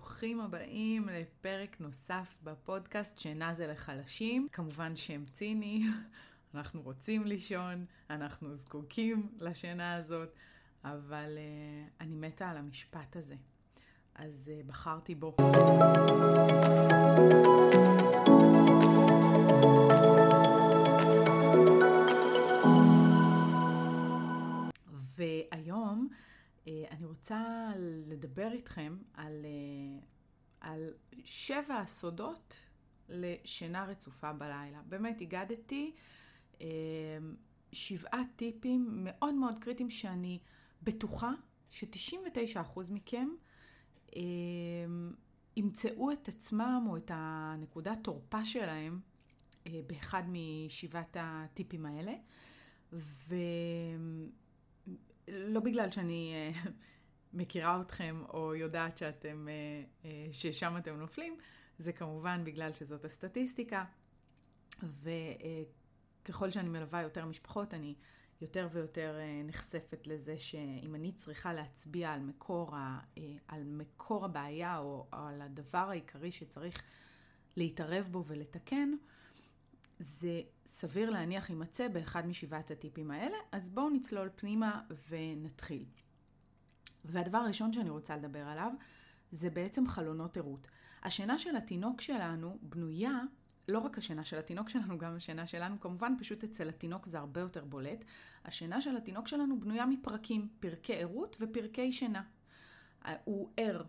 ברוכים הבאים לפרק נוסף בפודקאסט שינה זה לחלשים. כמובן שם ציני, אנחנו רוצים לישון, אנחנו זקוקים לשינה הזאת, אבל uh, אני מתה על המשפט הזה. אז uh, בחרתי בו. לדבר איתכם על, אה, על שבע הסודות לשינה רצופה בלילה. באמת הגדתי אה, שבעה טיפים מאוד מאוד קריטיים שאני בטוחה ש-99% מכם ימצאו את עצמם או את הנקודת תורפה שלהם באחד משבעת הטיפים האלה. ו... לא בגלל שאני מכירה אתכם או יודעת שאתם, uh, uh, ששם אתם נופלים, זה כמובן בגלל שזאת הסטטיסטיקה. וככל שאני מלווה יותר משפחות, אני יותר ויותר uh, נחשפת לזה שאם אני צריכה להצביע על מקור, ה, על מקור הבעיה או על הדבר העיקרי שצריך להתערב בו ולתקן, זה סביר להניח יימצא באחד משבעת הטיפים האלה, אז בואו נצלול פנימה ונתחיל. והדבר הראשון שאני רוצה לדבר עליו זה בעצם חלונות ערות. השינה של התינוק שלנו בנויה, לא רק השינה של התינוק שלנו, גם השינה שלנו, כמובן פשוט אצל התינוק זה הרבה יותר בולט. השינה של התינוק שלנו בנויה מפרקים, פרקי ערות ופרקי שינה. הוא ער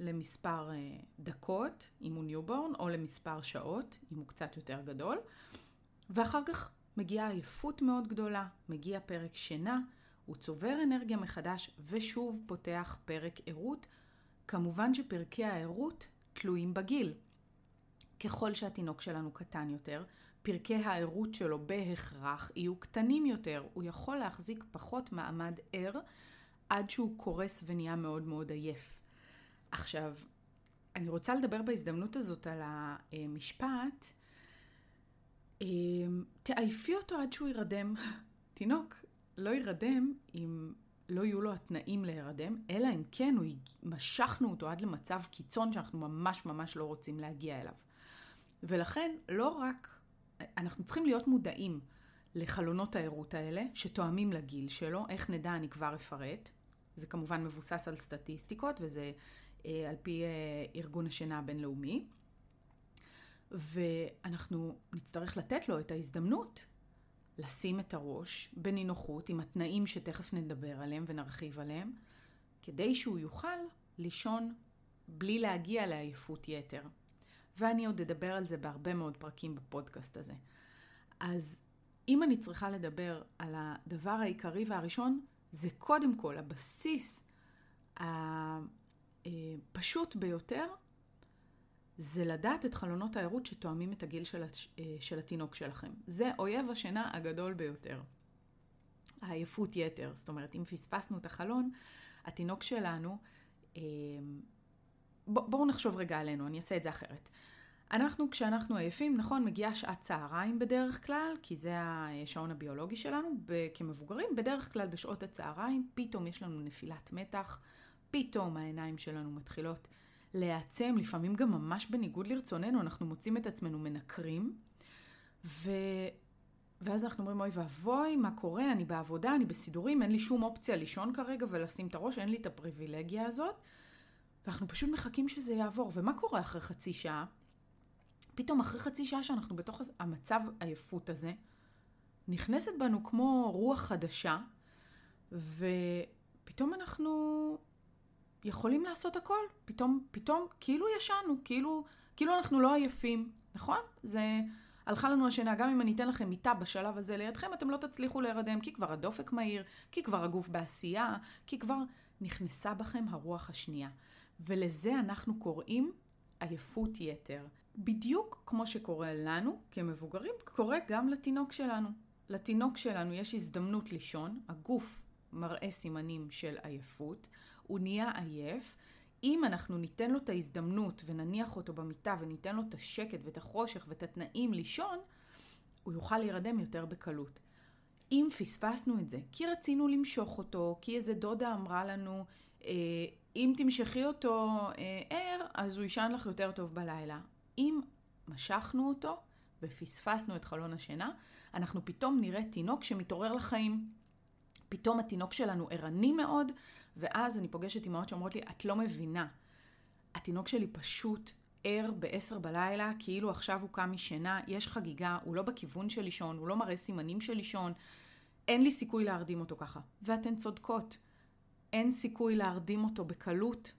למספר אה, דקות, אם הוא newborn, או למספר שעות, אם הוא קצת יותר גדול. ואחר כך מגיעה עייפות מאוד גדולה, מגיע פרק שינה, הוא צובר אנרגיה מחדש ושוב פותח פרק ערות. כמובן שפרקי הערות תלויים בגיל. ככל שהתינוק שלנו קטן יותר, פרקי הערות שלו בהכרח יהיו קטנים יותר. הוא יכול להחזיק פחות מעמד ער עד שהוא קורס ונהיה מאוד מאוד עייף. עכשיו, אני רוצה לדבר בהזדמנות הזאת על המשפט, אמ, תעייפי אותו עד שהוא יירדם. תינוק לא יירדם אם לא יהיו לו התנאים להירדם, אלא אם כן הוא משכנו אותו עד למצב קיצון שאנחנו ממש ממש לא רוצים להגיע אליו. ולכן לא רק, אנחנו צריכים להיות מודעים לחלונות הערות האלה, שתואמים לגיל שלו, איך נדע אני כבר אפרט. זה כמובן מבוסס על סטטיסטיקות וזה אה, על פי אה, ארגון השינה הבינלאומי. ואנחנו נצטרך לתת לו את ההזדמנות לשים את הראש בנינוחות עם התנאים שתכף נדבר עליהם ונרחיב עליהם, כדי שהוא יוכל לישון בלי להגיע לעייפות יתר. ואני עוד אדבר על זה בהרבה מאוד פרקים בפודקאסט הזה. אז אם אני צריכה לדבר על הדבר העיקרי והראשון, זה קודם כל הבסיס הפשוט ביותר, זה לדעת את חלונות הערות שתואמים את הגיל של, אה, של התינוק שלכם. זה אויב השינה הגדול ביותר. העייפות יתר, זאת אומרת, אם פספסנו את החלון, התינוק שלנו, אה, בואו נחשוב רגע עלינו, אני אעשה את זה אחרת. אנחנו, כשאנחנו עייפים, נכון, מגיעה שעת צהריים בדרך כלל, כי זה השעון הביולוגי שלנו, כמבוגרים, בדרך כלל בשעות הצהריים, פתאום יש לנו נפילת מתח, פתאום העיניים שלנו מתחילות להעצם, לפעמים גם ממש בניגוד לרצוננו, אנחנו מוצאים את עצמנו מנקרים, ו... ואז אנחנו אומרים, אוי ואבוי, מה קורה? אני בעבודה, אני בסידורים, אין לי שום אופציה לישון כרגע ולשים את הראש, אין לי את הפריבילגיה הזאת. ואנחנו פשוט מחכים שזה יעבור. ומה קורה אחרי חצי שעה? פתאום אחרי חצי שעה שאנחנו בתוך המצב עייפות הזה, נכנסת בנו כמו רוח חדשה, ופתאום אנחנו יכולים לעשות הכל. פתאום, פתאום, כאילו ישנו, כאילו, כאילו אנחנו לא עייפים, נכון? זה... הלכה לנו השינה, גם אם אני אתן לכם מיטה בשלב הזה לידכם, אתם לא תצליחו להירדם, כי כבר הדופק מהיר, כי כבר הגוף בעשייה, כי כבר נכנסה בכם הרוח השנייה. ולזה אנחנו קוראים עייפות יתר. בדיוק כמו שקורה לנו כמבוגרים, קורה גם לתינוק שלנו. לתינוק שלנו יש הזדמנות לישון, הגוף מראה סימנים של עייפות, הוא נהיה עייף. אם אנחנו ניתן לו את ההזדמנות ונניח אותו במיטה וניתן לו את השקט ואת החושך ואת התנאים לישון, הוא יוכל להירדם יותר בקלות. אם פספסנו את זה, כי רצינו למשוך אותו, כי איזה דודה אמרה לנו, אה, אם תמשכי אותו אה, ער, אז הוא יישן לך יותר טוב בלילה. אם משכנו אותו ופספסנו את חלון השינה, אנחנו פתאום נראה תינוק שמתעורר לחיים. פתאום התינוק שלנו ערני מאוד, ואז אני פוגשת אמהות שאומרות לי, את לא מבינה. התינוק שלי פשוט ער ב-10 בלילה, כאילו עכשיו הוא קם משינה, יש חגיגה, הוא לא בכיוון של לישון, הוא לא מראה סימנים של לישון, אין לי סיכוי להרדים אותו ככה. ואתן צודקות, אין סיכוי להרדים אותו בקלות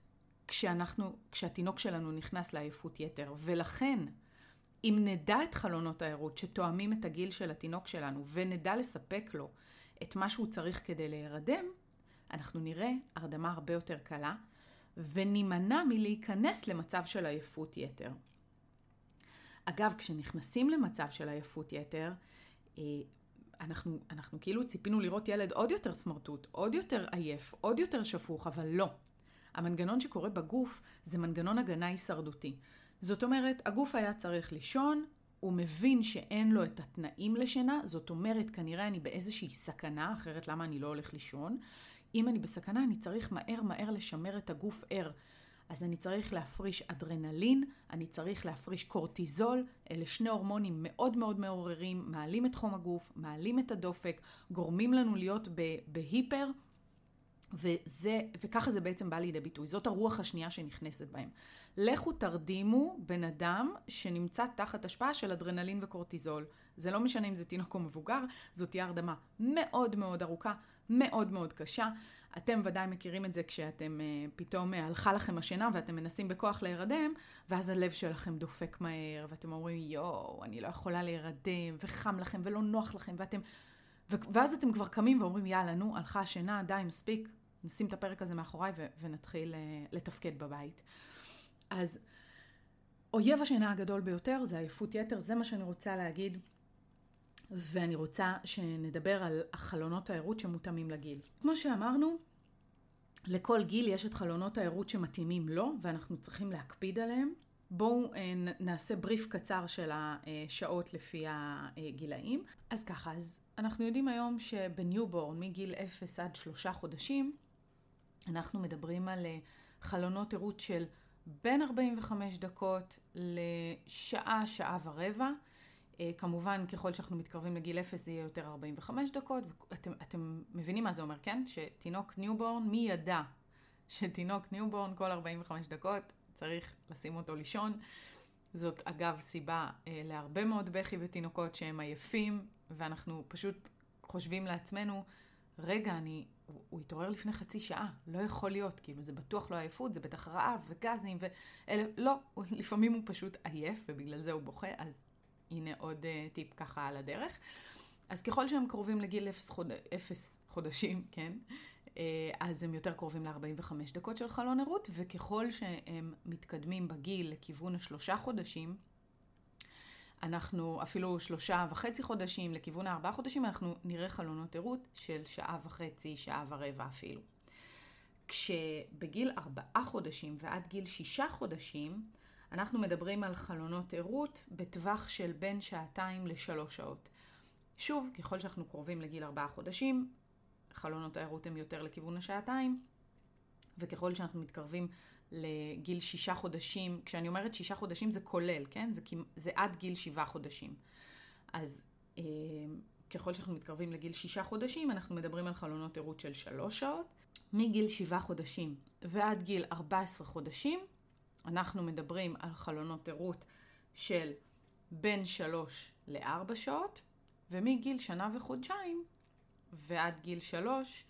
כשאנחנו, כשהתינוק שלנו נכנס לעייפות יתר. ולכן, אם נדע את חלונות הערות שתואמים את הגיל של התינוק שלנו, ונדע לספק לו את מה שהוא צריך כדי להירדם, אנחנו נראה הרדמה הרבה יותר קלה, ונימנע מלהיכנס למצב של עייפות יתר. אגב, כשנכנסים למצב של עייפות יתר, אה, אנחנו, אנחנו כאילו ציפינו לראות ילד עוד יותר סמרטוט, עוד יותר עייף, עוד יותר שפוך, אבל לא. המנגנון שקורה בגוף זה מנגנון הגנה הישרדותי. זאת אומרת, הגוף היה צריך לישון, הוא מבין שאין לו את התנאים לשינה, זאת אומרת, כנראה אני באיזושהי סכנה, אחרת למה אני לא הולך לישון? אם אני בסכנה, אני צריך מהר מהר לשמר את הגוף ער. אז אני צריך להפריש אדרנלין, אני צריך להפריש קורטיזול, אלה שני הורמונים מאוד מאוד מעוררים, מעלים את חום הגוף, מעלים את הדופק, גורמים לנו להיות בהיפר, וזה, וככה זה בעצם בא לידי ביטוי. זאת הרוח השנייה שנכנסת בהם. לכו תרדימו בן אדם שנמצא תחת השפעה של אדרנלין וקורטיזול. זה לא משנה אם זה תינוק או מבוגר, זאת תהיה הרדמה מאוד מאוד ארוכה, מאוד מאוד קשה. אתם ודאי מכירים את זה כשאתם uh, פתאום uh, הלכה לכם השינה ואתם מנסים בכוח להירדם, ואז הלב שלכם דופק מהר, ואתם אומרים, יואו, אני לא יכולה להירדם, וחם לכם ולא נוח לכם, ואתם... ו- ואז אתם כבר קמים ואומרים, יאללה, נו, הלכה השינה, די, מספיק, נשים את הפרק הזה מאחוריי ו- ונתחיל uh, לתפקד בבית. אז אויב השינה הגדול ביותר זה עייפות יתר, זה מה שאני רוצה להגיד. ואני רוצה שנדבר על החלונות הערות שמותאמים לגיל. כמו שאמרנו, לכל גיל יש את חלונות הערות שמתאימים לו, ואנחנו צריכים להקפיד עליהם. בואו אה, נעשה בריף קצר של השעות לפי הגילאים. אז ככה, אז אנחנו יודעים היום שב newborn, מגיל 0 עד 3 חודשים, אנחנו מדברים על אה, חלונות ערות של בין 45 דקות לשעה, שעה ורבע. אה, כמובן, ככל שאנחנו מתקרבים לגיל 0 זה יהיה יותר 45 דקות, ואתם מבינים מה זה אומר, כן? שתינוק newborn, מי ידע שתינוק newborn כל 45 דקות צריך לשים אותו לישון. זאת אגב סיבה אה, להרבה מאוד בכי ותינוקות שהם עייפים, ואנחנו פשוט חושבים לעצמנו, רגע, אני, הוא, הוא התעורר לפני חצי שעה, לא יכול להיות, כאילו זה בטוח לא עייפות, זה בטח רעב וגזים ואלה, לא, לפעמים הוא פשוט עייף ובגלל זה הוא בוכה, אז הנה עוד uh, טיפ ככה על הדרך. אז ככל שהם קרובים לגיל 0 חוד... חודשים, כן, uh, אז הם יותר קרובים ל-45 דקות של חלון ערות, וככל שהם מתקדמים בגיל לכיוון השלושה חודשים, אנחנו אפילו שלושה וחצי חודשים, לכיוון הארבעה חודשים, אנחנו נראה חלונות ערות של שעה וחצי, שעה ורבע אפילו. כשבגיל ארבעה חודשים ועד גיל שישה חודשים, אנחנו מדברים על חלונות ערות בטווח של בין שעתיים לשלוש שעות. שוב, ככל שאנחנו קרובים לגיל ארבעה חודשים, חלונות הערות הם יותר לכיוון השעתיים, וככל שאנחנו מתקרבים לגיל שישה חודשים, כשאני אומרת שישה חודשים זה כולל, כן? זה, זה עד גיל שבעה חודשים. אז אה, ככל שאנחנו מתקרבים לגיל שישה חודשים, אנחנו מדברים על חלונות ערות של שלוש שעות. מגיל שבעה חודשים ועד גיל ארבע עשרה חודשים, אנחנו מדברים על חלונות ערות של בין שלוש לארבע שעות, ומגיל שנה וחודשיים ועד גיל שלוש,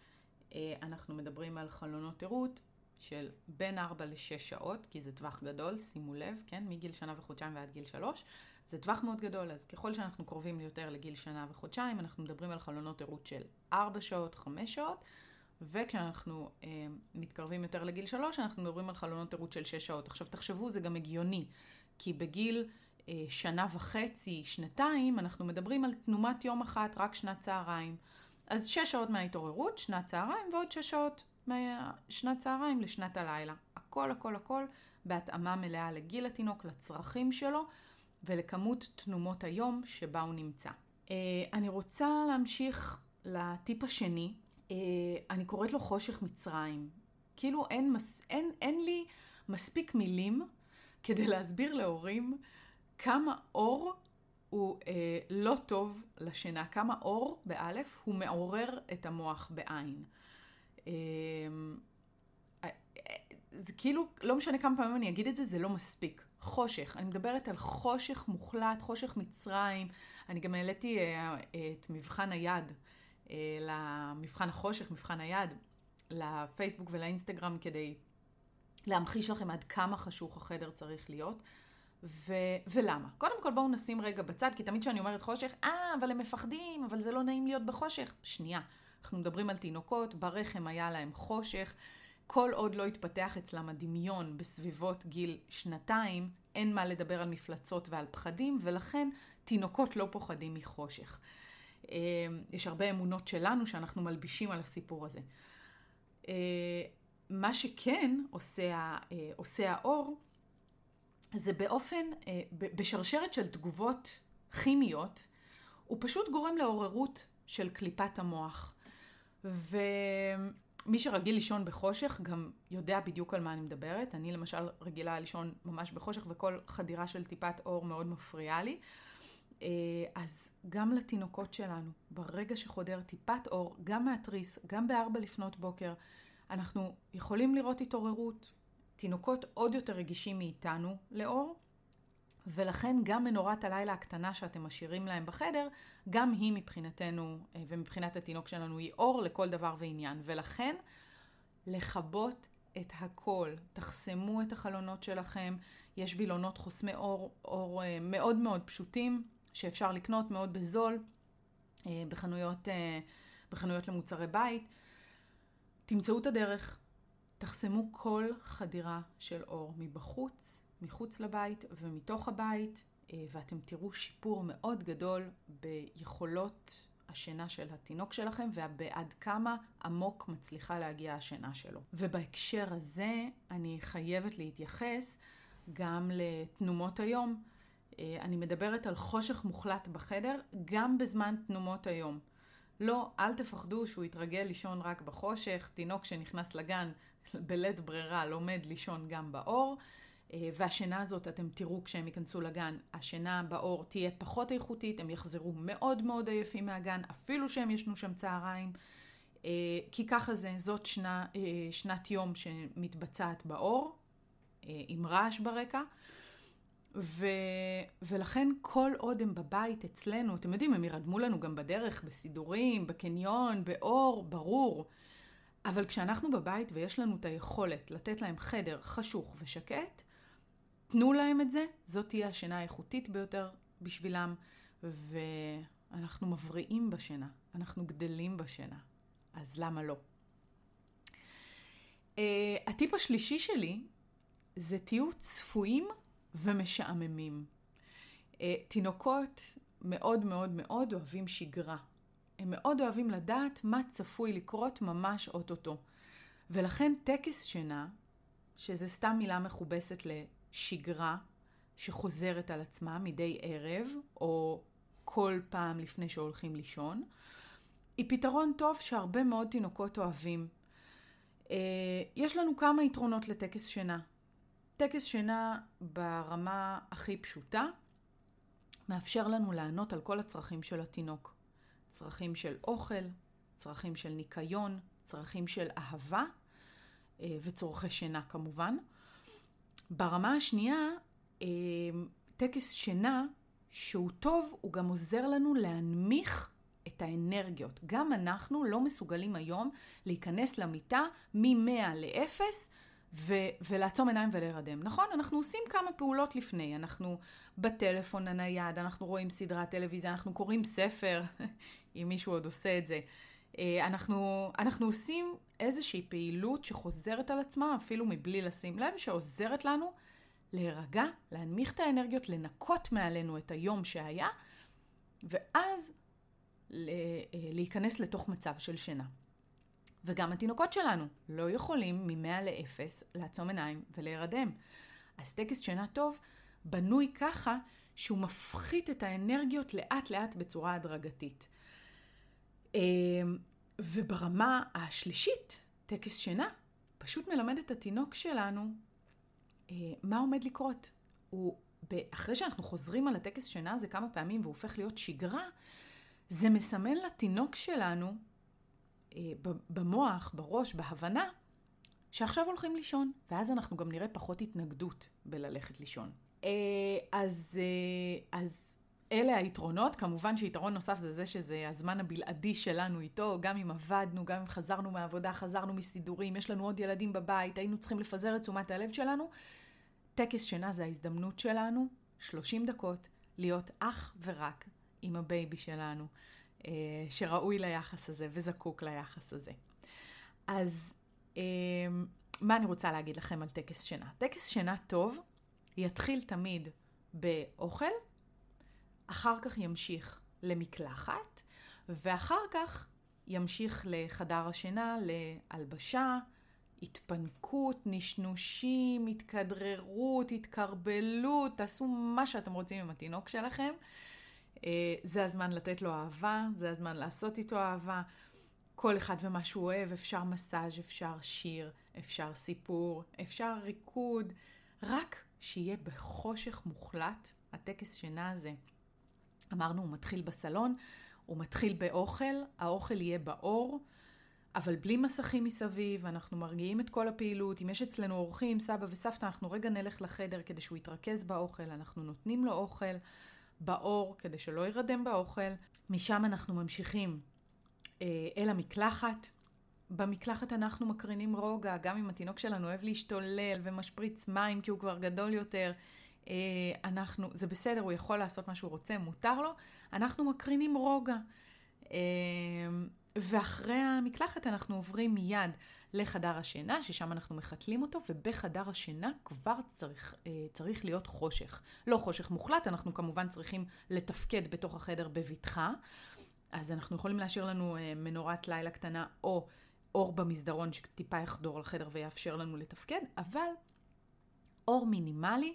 אה, אנחנו מדברים על חלונות ערות של בין 4 ל-6 שעות, כי זה טווח גדול, שימו לב, כן? מגיל שנה וחודשיים ועד גיל 3. זה טווח מאוד גדול, אז ככל שאנחנו קרובים יותר לגיל שנה וחודשיים, אנחנו מדברים על חלונות ערות של 4 שעות, 5 שעות, וכשאנחנו אה, מתקרבים יותר לגיל 3, אנחנו מדברים על חלונות ערות של 6 שעות. עכשיו תחשבו, זה גם הגיוני, כי בגיל אה, שנה וחצי, שנתיים, אנחנו מדברים על תנומת יום אחת, רק שנת צהריים. אז 6 שעות מההתעוררות, שנת צהריים, ועוד 6 שעות משנת צהריים לשנת הלילה. הכל הכל הכל בהתאמה מלאה לגיל התינוק, לצרכים שלו ולכמות תנומות היום שבה הוא נמצא. אה, אני רוצה להמשיך לטיפ השני, אה, אני קוראת לו חושך מצרים. כאילו אין, מס, אין, אין לי מספיק מילים כדי להסביר להורים כמה אור הוא אה, לא טוב לשינה, כמה אור באלף הוא מעורר את המוח בעין. אה, זה כאילו, לא משנה כמה פעמים אני אגיד את זה, זה לא מספיק. חושך, אני מדברת על חושך מוחלט, חושך מצרים. אני גם העליתי אה, את מבחן היד, אה, למבחן החושך, מבחן היד, לפייסבוק ולאינסטגרם כדי להמחיש לכם עד כמה חשוך החדר צריך להיות. ו- ולמה? קודם כל בואו נשים רגע בצד, כי תמיד כשאני אומרת חושך, אה, אבל הם מפחדים, אבל זה לא נעים להיות בחושך. שנייה, אנחנו מדברים על תינוקות, ברחם היה להם חושך. כל עוד לא התפתח אצלם הדמיון בסביבות גיל שנתיים, אין מה לדבר על מפלצות ועל פחדים, ולכן תינוקות לא פוחדים מחושך. אה, יש הרבה אמונות שלנו שאנחנו מלבישים על הסיפור הזה. אה, מה שכן עושה, אה, עושה האור, זה באופן, בשרשרת של תגובות כימיות, הוא פשוט גורם לעוררות של קליפת המוח. ו... מי שרגיל לישון בחושך גם יודע בדיוק על מה אני מדברת. אני למשל רגילה לישון ממש בחושך וכל חדירה של טיפת אור מאוד מפריעה לי. אה, אז גם לתינוקות שלנו, ברגע שחודר טיפת אור, גם מהתריס, גם בארבע לפנות בוקר, אנחנו יכולים לראות התעוררות. תינוקות עוד יותר רגישים מאיתנו לאור, ולכן גם מנורת הלילה הקטנה שאתם משאירים להם בחדר, גם היא מבחינתנו אה, ומבחינת התינוק שלנו היא אור לכל דבר ועניין. ולכן, לכבות את הכל. תחסמו את החלונות שלכם. יש וילונות חוסמי אור, אור אה, מאוד מאוד פשוטים, שאפשר לקנות מאוד בזול אה, בחנויות, בחנויות למוצרי בית. תמצאו את הדרך. תחסמו כל חדירה של אור מבחוץ מחוץ לבית ומתוך הבית, אה, ואתם תראו שיפור מאוד גדול ביכולות השינה של התינוק שלכם ועד כמה עמוק מצליחה להגיע השינה שלו. ובהקשר הזה אני חייבת להתייחס גם לתנומות היום. אה, אני מדברת על חושך מוחלט בחדר גם בזמן תנומות היום. לא, אל תפחדו שהוא יתרגל לישון רק בחושך, תינוק שנכנס לגן בלית ברירה לומד לישון גם באור. אה, והשינה הזאת, אתם תראו כשהם ייכנסו לגן, השינה באור תהיה פחות איכותית, הם יחזרו מאוד מאוד עייפים מהגן, אפילו שהם ישנו שם צהריים, אה, כי ככה זה, זאת שנה, אה, שנת יום שמתבצעת באור, עם רעש ברקע. ו... ולכן כל עוד הם בבית אצלנו, אתם יודעים, הם ירדמו לנו גם בדרך, בסידורים, בקניון, באור, ברור. אבל כשאנחנו בבית ויש לנו את היכולת לתת להם חדר חשוך ושקט, תנו להם את זה, זאת תהיה השינה האיכותית ביותר בשבילם, ואנחנו מבריאים בשינה, אנחנו גדלים בשינה, אז למה לא? Uh, הטיפ השלישי שלי זה תהיו צפויים ומשעממים. Uh, תינוקות מאוד מאוד מאוד אוהבים שגרה. הם מאוד אוהבים לדעת מה צפוי לקרות ממש אוטוטו. ולכן טקס שינה, שזה סתם מילה מכובסת שגרה שחוזרת על עצמה מדי ערב, או כל פעם לפני שהולכים לישון, היא פתרון טוב שהרבה מאוד תינוקות אוהבים. Uh, יש לנו כמה יתרונות לטקס שינה. טקס שינה ברמה הכי פשוטה מאפשר לנו לענות על כל הצרכים של התינוק. צרכים של אוכל, צרכים של ניקיון, צרכים של אהבה uh, וצורכי שינה כמובן. ברמה השנייה, אה, טקס שינה שהוא טוב, הוא גם עוזר לנו להנמיך את האנרגיות. גם אנחנו לא מסוגלים היום להיכנס למיטה מ-100 ל-0 ו- ולעצום עיניים ולהירדם. נכון? אנחנו עושים כמה פעולות לפני. אנחנו בטלפון הנייד, אנחנו רואים סדרת טלוויזיה, אנחנו קוראים ספר, אם מישהו עוד עושה את זה. אה, אנחנו, אנחנו עושים איזושהי פעילות שחוזרת על עצמה, אפילו מבלי לשים לב, שעוזרת לנו להירגע, להנמיך את האנרגיות, לנקות מעלינו את היום שהיה, ואז אה, להיכנס לתוך מצב של שינה. וגם התינוקות שלנו לא יכולים מ-100 ל-0 לעצום עיניים ולהירדם. אז טקס שינה טוב בנוי ככה שהוא מפחית את האנרגיות לאט לאט בצורה הדרגתית. וברמה השלישית, טקס שינה, פשוט מלמד את התינוק שלנו מה עומד לקרות? הוא, אחרי שאנחנו חוזרים על הטקס שינה הזה כמה פעמים והוא הופך להיות שגרה, זה מסמן לתינוק שלנו, במוח, בראש, בהבנה, שעכשיו הולכים לישון, ואז אנחנו גם נראה פחות התנגדות בללכת לישון. אז, אז אלה היתרונות, כמובן שיתרון נוסף זה זה שזה הזמן הבלעדי שלנו איתו, גם אם עבדנו, גם אם חזרנו מהעבודה, חזרנו מסידורים, יש לנו עוד ילדים בבית, היינו צריכים לפזר את תשומת הלב שלנו. טקס שינה זה ההזדמנות שלנו, 30 דקות, להיות אך ורק עם ה baby שלנו, אה, שראוי ליחס הזה וזקוק ליחס הזה. אז אה, מה אני רוצה להגיד לכם על טקס שינה? טקס שינה טוב יתחיל תמיד באוכל, אחר כך ימשיך למקלחת, ואחר כך ימשיך לחדר השינה, להלבשה, התפנקות, נשנושים, התכדררות, התקרבלות, תעשו מה שאתם רוצים עם התינוק שלכם. אה, זה הזמן לתת לו אהבה, זה הזמן לעשות איתו אהבה. כל אחד ומה שהוא אוהב, אפשר מסאז', אפשר שיר, אפשר סיפור, אפשר ריקוד, רק שיהיה בחושך מוחלט הטקס שינה הזה. אמרנו, הוא מתחיל בסלון, הוא מתחיל באוכל, האוכל יהיה באור, אבל בלי מסכים מסביב, אנחנו מרגיעים את כל הפעילות. אם יש אצלנו אורחים, סבא וסבתא, אנחנו רגע נלך לחדר כדי שהוא יתרכז באוכל, אנחנו נותנים לו אוכל באור כדי שלא ירדם באוכל. משם אנחנו ממשיכים אה, אל המקלחת. במקלחת אנחנו מקרינים רוגע, גם אם התינוק שלנו אוהב להשתולל ומשפריץ מים כי הוא כבר גדול יותר. אה, אנחנו, זה בסדר, הוא יכול לעשות מה שהוא רוצה, מותר לו, אנחנו מקרינים רוגע. אה, ואחרי המקלחת אנחנו עוברים מיד לחדר השינה, ששם אנחנו מחתלים אותו, ובחדר השינה כבר צריך, אה, צריך להיות חושך. לא חושך מוחלט, אנחנו כמובן צריכים לתפקד בתוך החדר בבטחה. אז אנחנו יכולים להשאיר לנו מנורת לילה קטנה או אור במסדרון שטיפה יחדור לחדר ויאפשר לנו לתפקד, אבל אור מינימלי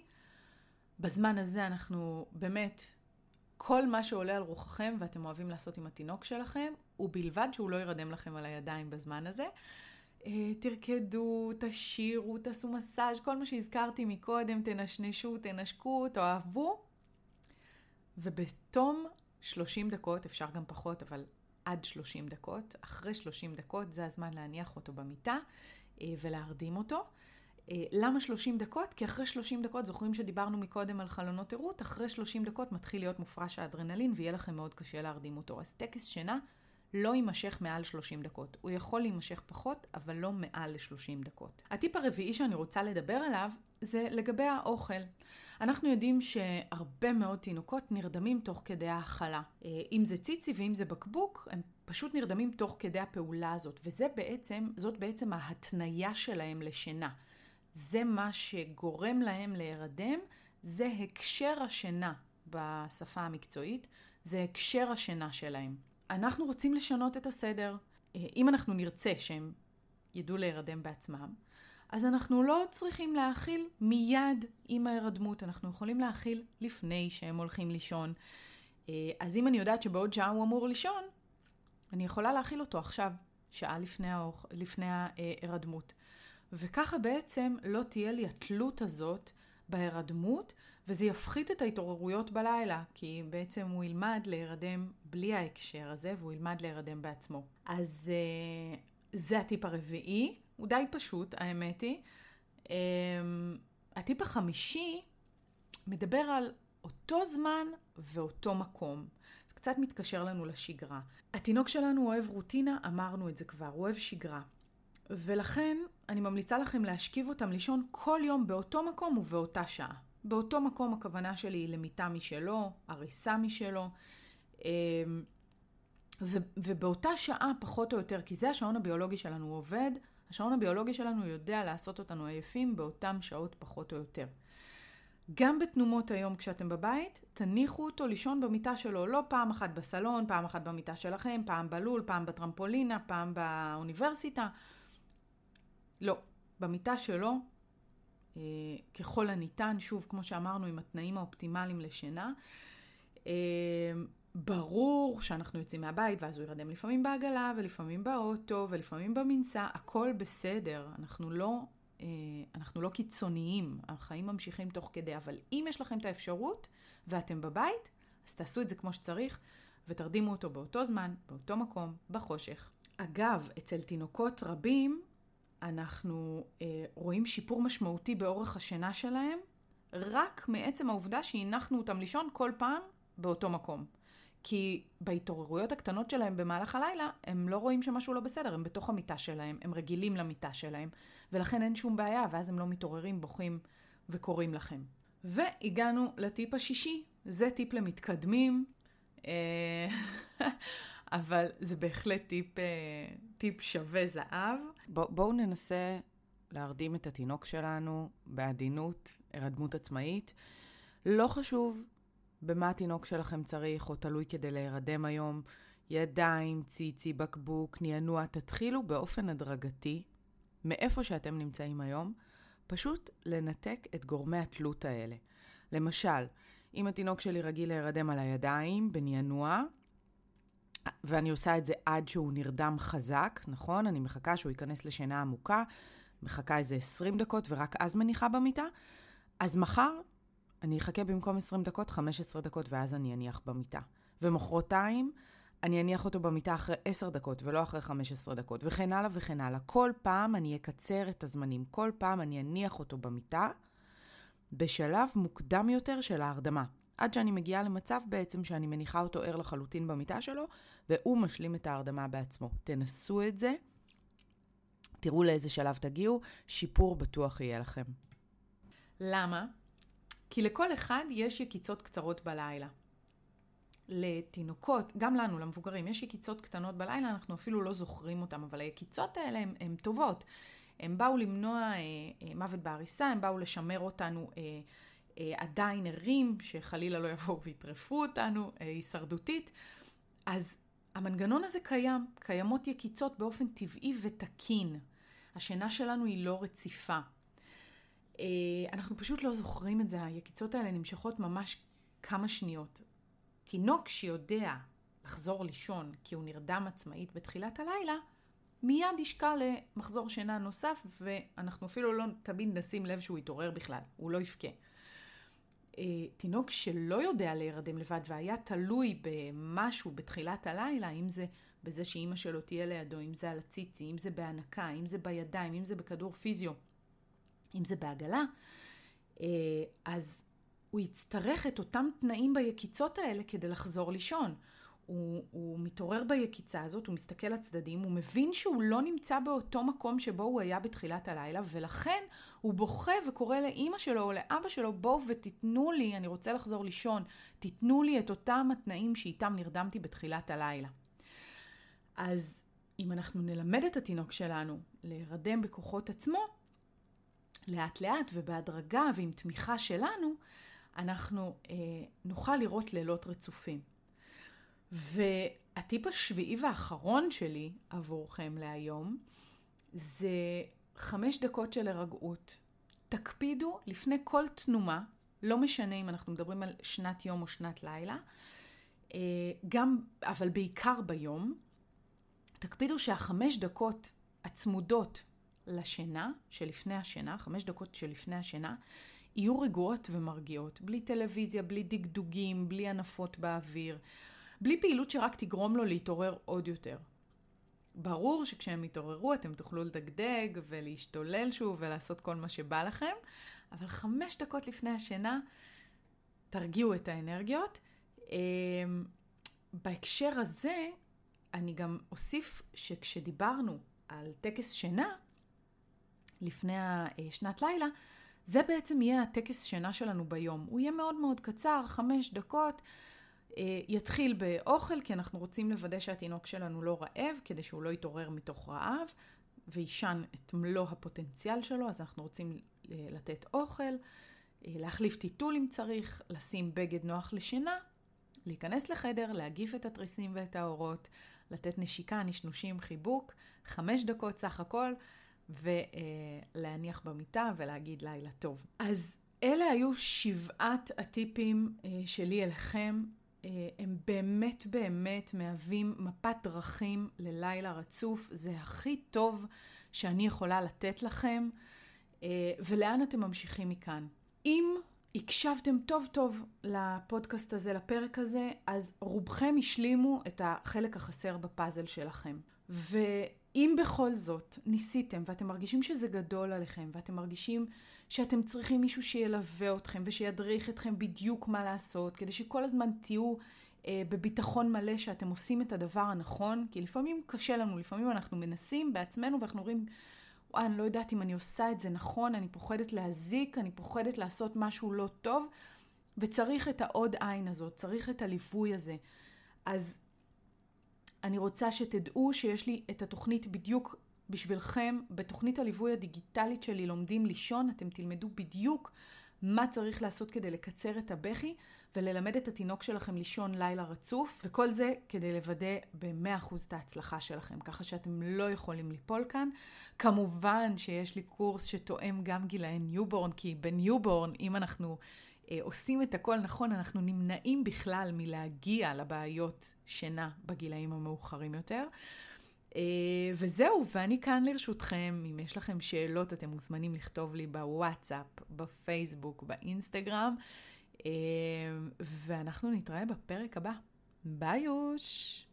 בזמן הזה אנחנו באמת, כל מה שעולה על רוחכם ואתם אוהבים לעשות עם התינוק שלכם, ובלבד שהוא לא ירדם לכם על הידיים בזמן הזה. אה, תרקדו, תשירו, תעשו מסאז', כל מה שהזכרתי מקודם, תנשנשו, תנשקו, תאהבו. ובתום 30 דקות, אפשר גם פחות, אבל עד 30 דקות, אחרי 30 דקות זה הזמן להניח אותו במיטה אה, ולהרדים אותו. אה, למה 30 דקות? כי אחרי 30 דקות, זוכרים שדיברנו מקודם על חלונות ערות, אחרי 30 דקות מתחיל להיות מופרש האדרנלין ויהיה לכם מאוד קשה להרדים אותו. אז טקס שינה לא יימשך מעל 30 דקות. הוא יכול להימשך פחות, אבל לא מעל ל-30 דקות. הטיפ הרביעי שאני רוצה לדבר עליו זה לגבי האוכל. אנחנו יודעים שהרבה מאוד תינוקות נרדמים תוך כדי ההאכלה. אה, אם זה ציצי ואם זה בקבוק, הם פשוט נרדמים תוך כדי הפעולה הזאת, וזה בעצם, זאת בעצם ההתניה שלהם לשינה. זה מה שגורם להם להירדם, זה הקשר השינה בשפה המקצועית, זה הקשר השינה שלהם. אנחנו רוצים לשנות את הסדר. אה, אם אנחנו נרצה שהם ידעו להירדם בעצמם, אז אנחנו לא צריכים להאכיל מיד עם ההירדמות, אנחנו יכולים להאכיל לפני שהם הולכים לישון. אה, אז אם אני יודעת שבעוד שעה הוא אמור לישון, אני יכולה להאכיל אותו עכשיו, שעה לפני, האוכ... לפני ההירדמות. וככה בעצם לא תהיה לי התלות הזאת בהירדמות, וזה יפחית את ההתעוררויות בלילה, כי בעצם הוא ילמד להירדם בלי ההקשר הזה, והוא ילמד להירדם בעצמו. אז uh, זה הטיפ הרביעי, הוא די פשוט, האמת היא. Um, הטיפ החמישי מדבר על אותו זמן ואותו מקום. זה קצת מתקשר לנו לשגרה. התינוק שלנו אוהב רוטינה, אמרנו את זה כבר, הוא אוהב שגרה. ולכן אני ממליצה לכם להשכיב אותם לישון כל יום באותו מקום ובאותה שעה. באותו מקום הכוונה שלי היא למיטה משלו, הריסה משלו, אמ, ו- ובאותה שעה פחות או יותר, כי זה השעון הביולוגי שלנו עובד, השעון הביולוגי שלנו יודע לעשות אותנו עייפים באותן שעות פחות או יותר. גם בתנומות היום כשאתם בבית, תניחו אותו לישון במיטה שלו, לא פעם אחת בסלון, פעם אחת במיטה שלכם, פעם בלול, פעם בטרמפולינה, פעם באוניברסיטה. לא, במיטה שלו, אה, ככל הניתן, שוב, כמו שאמרנו, עם התנאים האופטימליים לשינה. אה, ברור שאנחנו יוצאים מהבית ואז הוא ירדם לפעמים בעגלה ולפעמים באוטו ולפעמים במנסה, הכל בסדר. אנחנו לא אנחנו לא קיצוניים, החיים ממשיכים תוך כדי, אבל אם יש לכם את האפשרות ואתם בבית, אז תעשו את זה כמו שצריך, ותרדימו אותו באותו זמן, באותו מקום, בחושך. אגב, אצל תינוקות רבים, אנחנו אה, רואים שיפור משמעותי באורך השינה שלהם, רק מעצם העובדה שהנחנו אותם לישון כל פעם באותו מקום. כי בהתעוררויות הקטנות שלהם במהלך הלילה, הם לא רואים שמשהו לא בסדר, הם בתוך המיטה שלהם, הם רגילים למיטה שלהם, ולכן אין שום בעיה, ואז הם לא מתעוררים, בוכים וקוראים לכם. והגענו לטיפ השישי, זה טיפ למתקדמים, אה, אבל זה בהחלט טיפ, אה, טיפ שווה זהב. בוא, בואו ננסה להרדים את התינוק שלנו בעדינות, הרדמות עצמאית. לא חשוב במה התינוק שלכם צריך או תלוי כדי להירדם היום. ידיים, ציצי, בקבוק, נענוע, תתחילו באופן הדרגתי, מאיפה שאתם נמצאים היום, פשוט לנתק את גורמי התלות האלה. למשל, אם התינוק שלי רגיל להירדם על הידיים, בנענוע, ואני עושה את זה עד שהוא נרדם חזק, נכון? אני מחכה שהוא ייכנס לשינה עמוקה, מחכה איזה 20 דקות ורק אז מניחה במיטה, אז מחר אני אחכה במקום 20 דקות, 15 דקות, ואז אני אניח במיטה. ומחרתיים, אני אניח אותו במיטה אחרי 10 דקות, ולא אחרי 15 דקות, וכן הלאה וכן הלאה. כל פעם אני אקצר את הזמנים, כל פעם אני אניח אותו במיטה בשלב מוקדם יותר של ההרדמה. עד שאני מגיעה למצב בעצם שאני מניחה אותו ער לחלוטין במיטה שלו, והוא משלים את ההרדמה בעצמו. תנסו את זה, תראו לאיזה שלב תגיעו, שיפור בטוח יהיה לכם. למה? כי לכל אחד יש יקיצות קצרות בלילה. לתינוקות, גם לנו, למבוגרים, יש יקיצות קטנות בלילה, אנחנו אפילו לא זוכרים אותן, אבל היקיצות האלה הן טובות. הם באו למנוע אה, אה, מוות בעריסה, הם באו לשמר אותנו אה, עדיין ערים, שחלילה לא יבואו ויטרפו אותנו, אה, הישרדותית. אז המנגנון הזה קיים, קיימות יקיצות באופן טבעי ותקין. השינה שלנו היא לא רציפה. אה, אנחנו פשוט לא זוכרים את זה, היקיצות האלה נמשכות ממש כמה שניות. תינוק שיודע לחזור לישון כי הוא נרדם עצמאית בתחילת הלילה, מיד ישקע למחזור שינה נוסף, ואנחנו אפילו לא תמיד נשים לב שהוא יתעורר בכלל, הוא לא יבכה. אה, תינוק שלא יודע להירדם לבד והיה תלוי במשהו בתחילת הלילה, אם זה בזה שאימא שלו תהיה לידו, אם זה על הציצי, אם זה בהנקה, אם זה בידיים, אם זה בכדור פיזיו, אם זה בעגלה, אה, אז הוא יצטרך את אותם תנאים ביקיצות האלה כדי לחזור לישון. הוא, הוא מתעורר ביקיצה הזאת, הוא מסתכל לצדדים, הוא מבין שהוא לא נמצא באותו מקום שבו הוא היה בתחילת הלילה, ולכן הוא בוכה וקורא לאימא שלו או לאבא שלו, בואו ותיתנו לי, אני רוצה לחזור לישון, תיתנו לי את אותם התנאים שאיתם נרדמתי בתחילת הלילה. אז אם אנחנו נלמד את התינוק שלנו להירדם בכוחות עצמו, לאט לאט ובהדרגה ועם תמיכה שלנו, אנחנו אה, נוכל לראות לילות רצופים. והטיפ השביעי והאחרון שלי עבורכם להיום, זה חמש דקות של הרגעות. תקפידו לפני כל תנומה, לא משנה אם אנחנו מדברים על שנת יום או שנת לילה, אה, גם, אבל בעיקר ביום, תקפידו שהחמש דקות הצמודות לשינה, שלפני השינה, חמש דקות שלפני השינה, יהיו רגועות ומרגיעות, בלי טלוויזיה, בלי דגדוגים, בלי ענפות באוויר. בלי פעילות שרק תגרום לו להתעורר עוד יותר. ברור שכשהם יתעוררו אתם תוכלו לדגדג ולהשתולל שוב ולעשות כל מה שבא לכם, אבל חמש דקות לפני השינה תרגיעו את האנרגיות. אמ, בהקשר הזה, אני גם אוסיף שכשדיברנו על טקס שינה, לפני השנת לילה, זה בעצם יהיה הטקס שינה שלנו ביום. הוא יהיה מאוד מאוד קצר, חמש דקות. אה, יתחיל באוכל, כי אנחנו רוצים לוודא שהתינוק שלנו לא רעב, כדי שהוא לא יתעורר מתוך רעב, וישן את מלוא הפוטנציאל שלו, אז אנחנו רוצים אה, לתת אוכל, אה, להחליף טיטול אם צריך, לשים בגד נוח לשינה, להיכנס לחדר, להגיף את התריסים ואת האורות, לתת נשיקה, נשנושים, חיבוק, חמש דקות סך הכל, ולהניח במיטה ולהגיד לילה טוב. אז אלה היו שבעת הטיפים שלי אליכם הם באמת באמת מהווים מפת דרכים ללילה רצוף. זה הכי טוב שאני יכולה לתת לכם. אה, ולאן אתם ממשיכים מכאן. אם הקשבתם טוב טוב לפודקאסט הזה, לפרק הזה, אז רובכם השלימו את החלק החסר בפאזל שלכם. ואם בכל זאת ניסיתם ואתם מרגישים שזה גדול עליכם ואתם מרגישים שאתם צריכים מישהו שילווה אתכם ושידריך אתכם בדיוק מה לעשות, כדי שכל הזמן תהיו אה, בביטחון מלא שאתם עושים את הדבר הנכון, כי לפעמים קשה לנו, לפעמים אנחנו מנסים בעצמנו ואנחנו אומרים, וואי, אני לא יודעת אם אני עושה את זה נכון, אני פוחדת להזיק, אני פוחדת לעשות משהו לא טוב, וצריך את העוד עין הזאת, צריך את הליווי הזה. אז אני רוצה שתדעו שיש לי את התוכנית בדיוק בשבילכם. בתוכנית הליווי הדיגיטלית שלי לומדים לישון, אתם תלמדו בדיוק מה צריך לעשות כדי לקצר את הבכי וללמד את התינוק שלכם לישון לילה רצוף, וכל זה כדי לוודא ב-100% את ההצלחה שלכם, ככה שאתם לא יכולים ליפול כאן. כמובן שיש לי קורס שתואם גם גילאי newborn, כי ב newborn, אם אנחנו אה, עושים את הכל נכון, אנחנו נמנעים בכלל מלהגיע לבעיות שינה בגילאים המאוחרים יותר. Uh, וזהו, ואני כאן לרשותכם. אם יש לכם שאלות, אתם מוזמנים לכתוב לי בוואטסאפ, בפייסבוק, באינסטגרם, uh, ואנחנו נתראה בפרק הבא. ביי יוש!